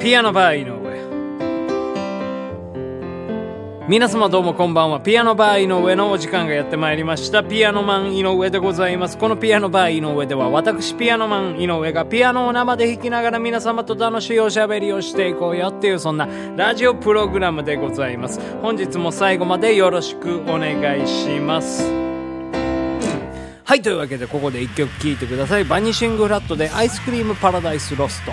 ピアノバー井上。皆様どうもこんばんは。ピアノバー井上のお時間がやってまいりました。ピアノマン井上でございます。このピアノバー井上では私ピアノマン井上がピアノを生で弾きながら皆様と楽しいおしゃべりをしていこうよっていうそんなラジオプログラムでございます。本日も最後までよろしくお願いします。はいというわけでここで1曲聴いてください。バニシングフラットでアイスクリームパラダイスロスト。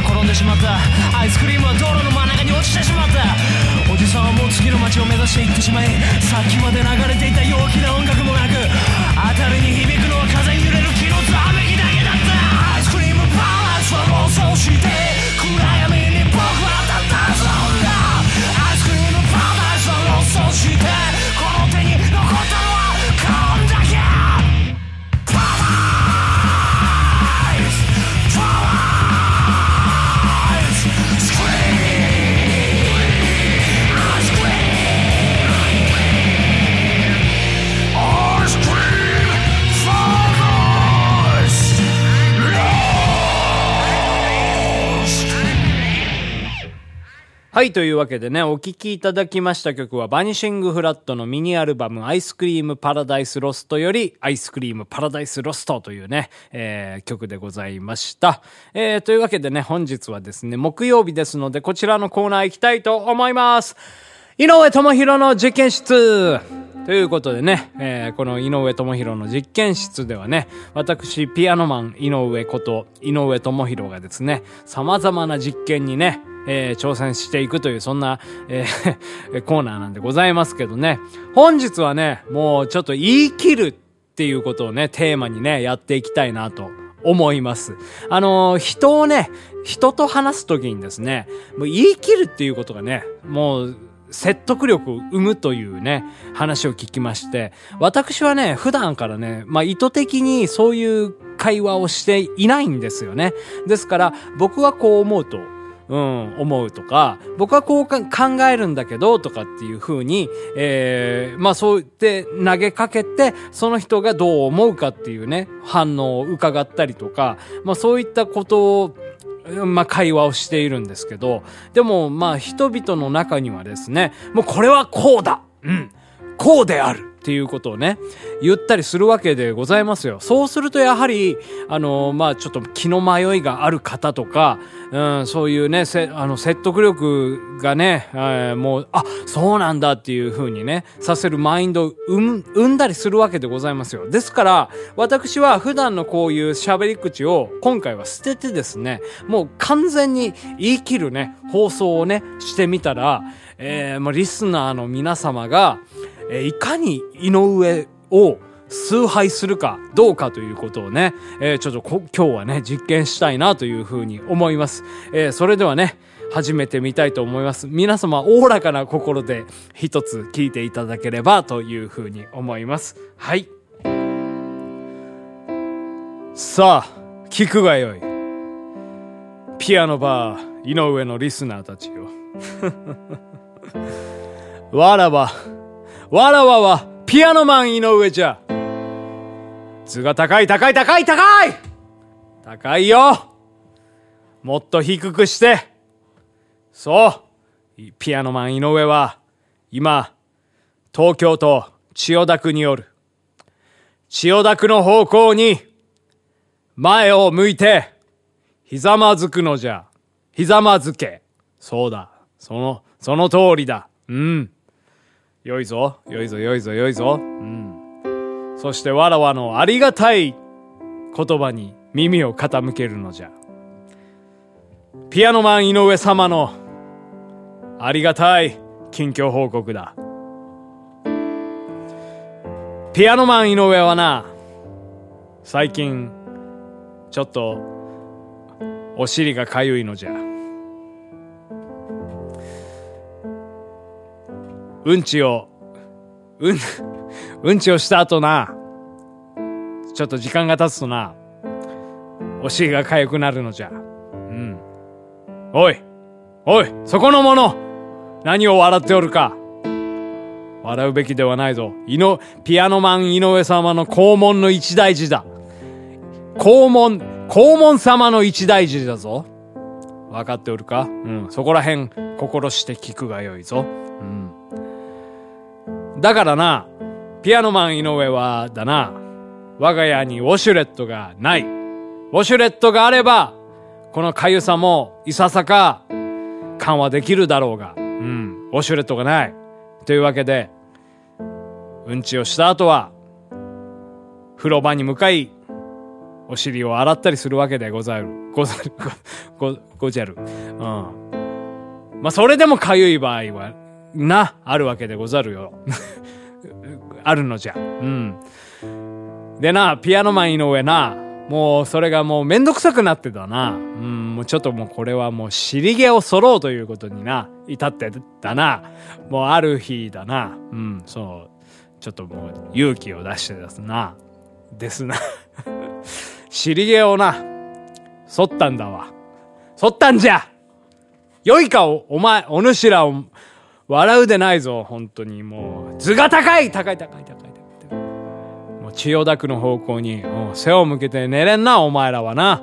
が転んでしまった。アイスクリームは道路の真ん中に落ちてしまった。おじさんはもう次の街を目指して行ってしまいさっきまで流れていた陽気な音楽もなく辺りに響くのは風に揺れる木のざはい、というわけでね、お聴きいただきました曲は、バニシングフラットのミニアルバム、アイスクリームパラダイスロストより、アイスクリームパラダイスロストというね、えー曲でございました。えーというわけでね、本日はですね、木曜日ですので、こちらのコーナー行きたいと思います。井上智弘の実験室ということでね、えーこの井上智弘の実験室ではね、私、ピアノマン井上こと井上智弘がですね、様々な実験にね、えー挑戦していくという、そんな、えー コーナーなんでございますけどね。本日はね、もうちょっと言い切るっていうことをね、テーマにね、やっていきたいなと思います。あのー人をね、人と話すときにですね、もう言い切るっていうことがね、もう、説得力を生むというね、話を聞きまして、私はね、普段からね、まあ意図的にそういう会話をしていないんですよね。ですから、僕はこう思うと、うん、思うとか、僕はこうか考えるんだけど、とかっていう風に、えー、まあそう言って投げかけて、その人がどう思うかっていうね、反応を伺ったりとか、まあそういったことを、まあ会話をしているんですけど、でもまあ人々の中にはですね、もうこれはこうだうんこうである。っていうことをね、言ったりするわけでございますよ。そうするとやはり、あの、まあちょっと気の迷いがある方とか、うん、そういうね、せあの説得力がね、えーもう、あ、そうなんだっていう風にね、させるマインドを生んだりするわけでございますよ。ですから、私は普段のこういう喋り口を今回は捨ててですね、もう完全に言い切るね、放送をね、してみたら、えー、もうリスナーの皆様が、えいかに井上を崇拝するかどうかということをね、えーちょっと今日はね、実験したいなというふうに思います。えーそれではね、始めてみたいと思います。皆様、おおらかな心で一つ聞いていただければというふうに思います。はい。さあ、聞くがよい。ピアノバー、井上のリスナーたちよ。わらば、わらわは、ピアノマン井上じゃ。図が高い高い高い高い高いよもっと低くして。そう。ピアノマン井上は、今、東京都千代田区による。千代田区の方向に、前を向いて、ひざまずくのじゃ。ひざまずけ。そうだ。その、その通りだ。うん。良いぞ。良いぞ、良いぞ、良いぞ。うん。そしてわらわのありがたい言葉に耳を傾けるのじゃ。ピアノマン井上様のありがたい近況報告だ。ピアノマン井上はな、最近、ちょっと、お尻がかゆいのじゃ。うんちを、うん、うんちをした後な、ちょっと時間が経つとな、お尻が痒くなるのじゃ。うん。おいおいそこの者何を笑っておるか笑うべきではないぞ。井の、ピアノマン井上様の肛門の一大事だ。肛門、肛門様の一大事だぞ。分かっておるか？うん。そこら辺、心して聞くがよいぞ。うん。だからな、ピアノマン井上は、だな、我が家にウォシュレットがない。ウォシュレットがあれば、この痒さも、いささか、緩和できるだろうが、うん、ウォシュレットがない。というわけで、うんちをした後は、風呂場に向かい、お尻を洗ったりするわけでござる。ござる、ご、ご、ごじゃる。うん。まあ、それでも痒い場合は、な、あるわけでござるよ。あるのじゃ。うん。でな、ピアノマン井上な、もうそれがもうめんどくさくなってたな。うん、もうちょっともうこれはもう尻毛を揃うということにな、至ってたな。もうある日だな。うん、そう。ちょっともう勇気を出してですな。ですな。尻毛をな、剃ったんだわ。剃ったんじゃ良いかお、お前、お主らを、笑うでないぞ、本当にもう。図が高い高い高い高い高い。もう千代田区の方向に、う、背を向けて寝れんな、お前らはな。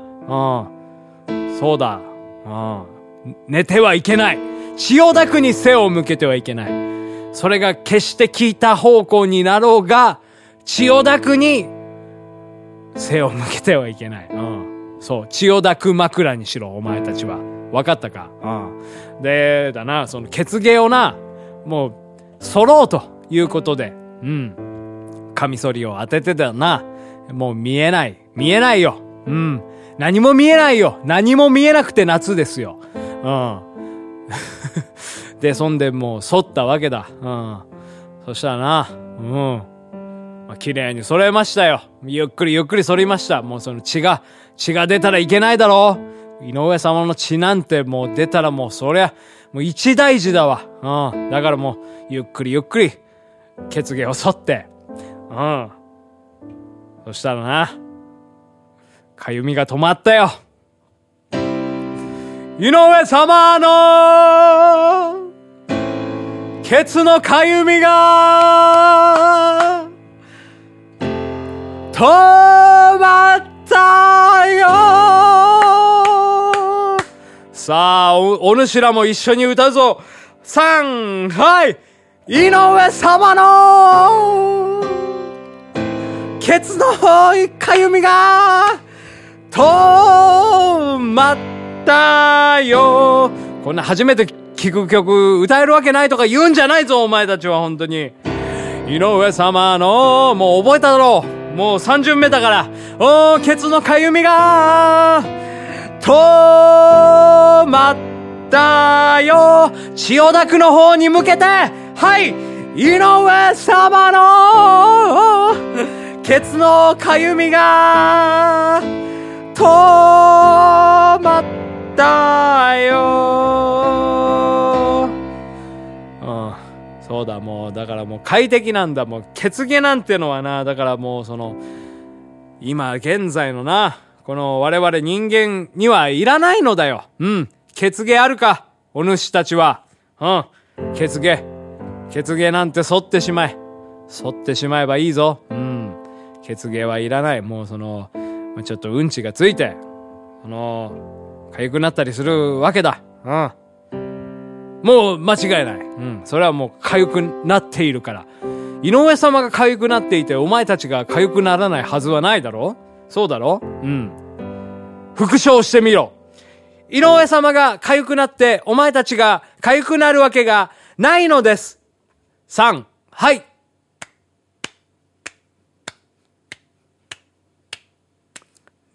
うん。そうだ。うん。寝てはいけない。千代田区に背を向けてはいけない。それが決して聞いた方向になろうが、千代田区に背を向けてはいけない。うん。そう。千代田区枕にしろ、お前たちは。わかったか？うん。で、だな、その、血芸をな、もう、揃ろうということで、うん。カミソリを当ててたな。もう見えない。見えないよ。うん。何も見えないよ。何も見えなくて夏ですよ。うん。で、そんでもう剃ったわけだ。うん。そしたらな、うん。まあ、綺麗に揃えましたよ。ゆっくりゆっくり剃りました。もうその血が、血が出たらいけないだろう。井上様の血なんてもう出たらもうそりゃ、もう一大事だわ。うん。だからもう、ゆっくりゆっくり、血毛を剃って、うん。そしたらな、かゆみが止まったよ。井上様の、ケツのかゆみが、止お、お主らも一緒に歌うぞ三、はい。井上様の、ケツのかゆみが、止まったよ。こんな初めて聴く曲歌えるわけないとか言うんじゃないぞお前たちは本当に。井上様のもう覚えただろう。もう3巡目だから。おーケツのかゆみが止まった。だよ。千代田区の方に向けてはい井上様のケツのかゆみが止まったよ。うんそうだもうだからもう快適なんだもう血毛なんてのはなだからもうその今現在のなこの我々人間にはいらないのだよ。うん。血毛あるかお主たちはうん血毛血毛なんて剃ってしまえ剃ってしまえばいいぞうん血毛はいらないもうそのまちょっとうんちがついて、その、痒くなったりするわけだ。うん。もう間違いない。うん。それはもう痒くなっているから。井上様が痒くなっていて、お前たちが痒くならないはずはないだろそうだろうん。復唱してみろ。井上様が痒くなって、お前たちが痒くなるわけがないのです。三、はい。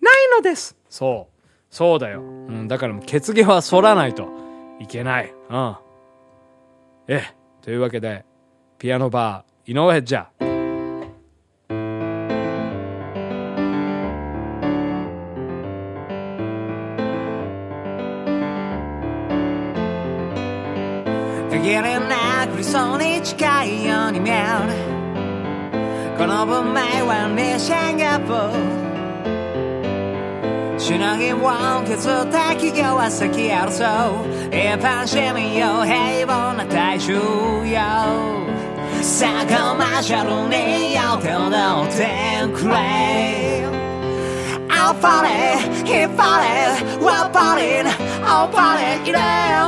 ないのです。そう。そうだよ。うん、だからもう血毛は剃らないといけない。うん。ええ、というわけで、ピアノバー、井上じゃ。なく理想に近いように見える。この文明はにシンガポー。ルしのぎを削った企業は先あるそう。一般市民よ平凡な大衆よ。さあコマーシャルによって踊ってくれ。あっぱれ引っ張れわっぱりあっぱれ入れ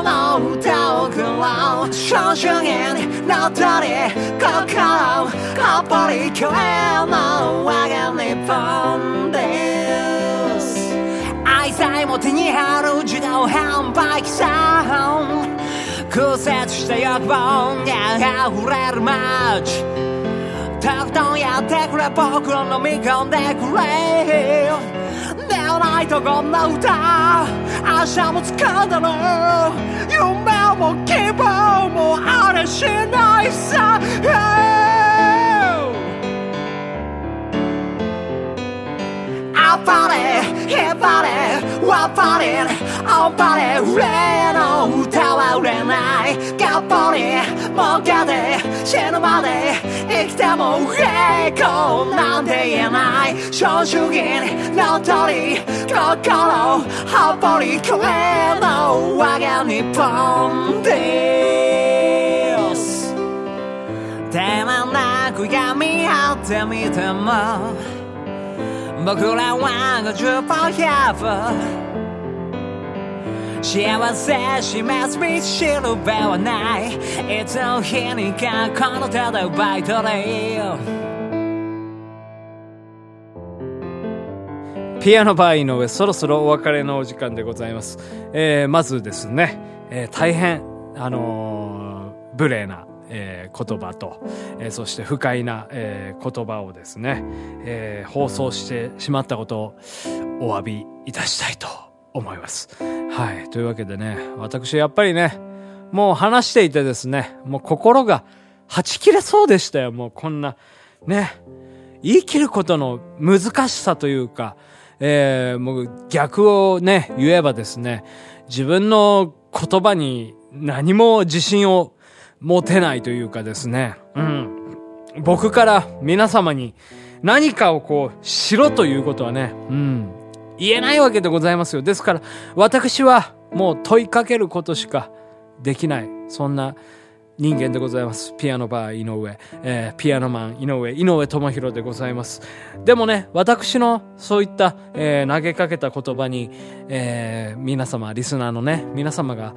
の歌を送ろう少主義にのっとり心あっぱり今日の我が日本です愛妻も手に入る自動販売機さん屈折した欲望が溢れる街とことんやってくれ僕を飲み込んでくれないとこんな歌明日もつかんだろ夢も希望もあれしないさ、あっぱれ引っ張れわっぱりあっぱれ俺の歌は売れない。がっぽり儲けて死ぬまで生きても平行なんて言えない正主義のっとり心はっぽりこれの我が日本です。手間なく闇張ってみても。僕らは50歩100歩幸せ示す道しるべはない。いつの日にかこの手で奪いピアノバー井上、そろそろお別れのお時間でございます。えー、まずですね、えー、大変、あのー、無礼な、えー、言葉と、えー、そして不快な、えー、言葉をですね、えー、放送してしまったことをお詫びいたしたいと思います。はい。というわけでね、私やっぱりね、もう話していてですね、もう心がはち切れそうでしたよ。もうこんな、ね、言い切ることの難しさというか、えー、もう逆をね、言えばですね、自分の言葉に何も自信を持てないというかですね、うん。僕から皆様に何かをこう、しろということはね、うん。言えないわけでございますよ。ですから、私はもう問いかけることしかできない。そんな人間でございます。ピアノバー井上、えー、ピアノマン井上、井上智弘でございます。でもね、私のそういった、えー、投げかけた言葉に、えー、皆様、リスナーのね、皆様が、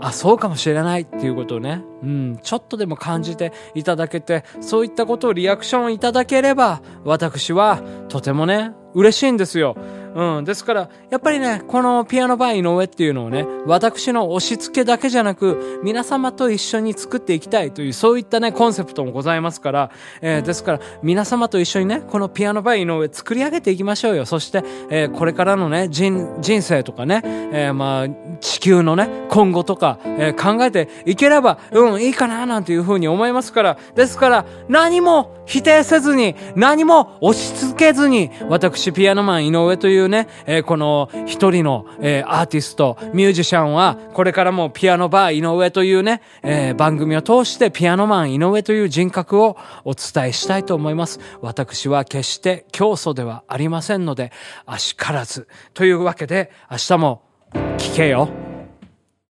あ、そうかもしれないっていうことをね、うん、ちょっとでも感じていただけて、そういったことをリアクションいただければ、私はとてもね、嬉しいんですよ。うん。ですから、やっぱりね、このピアノバー井上っていうのをね、私の押し付けだけじゃなく、皆様と一緒に作っていきたいという、そういったね、コンセプトもございますから、えー、ですから、皆様と一緒にね、このピアノバー井上作り上げていきましょうよ。そして、えー、これからのね、人、人生とかね、えー、まあ、地球のね、今後とか、えー、考えていければ、うん、いいかな、なんていうふうに思いますから、ですから、何も否定せずに、何も押し付けずに、私、ピアノマン井上といういうね、えー、この一人の、えー、アーティスト、ミュージシャンは、これからもピアノバー井上というね、えー、番組を通してピアノマン井上という人格をお伝えしたいと思います。私は決して教祖ではありませんので、あしからず。というわけで、明日も聞けよ。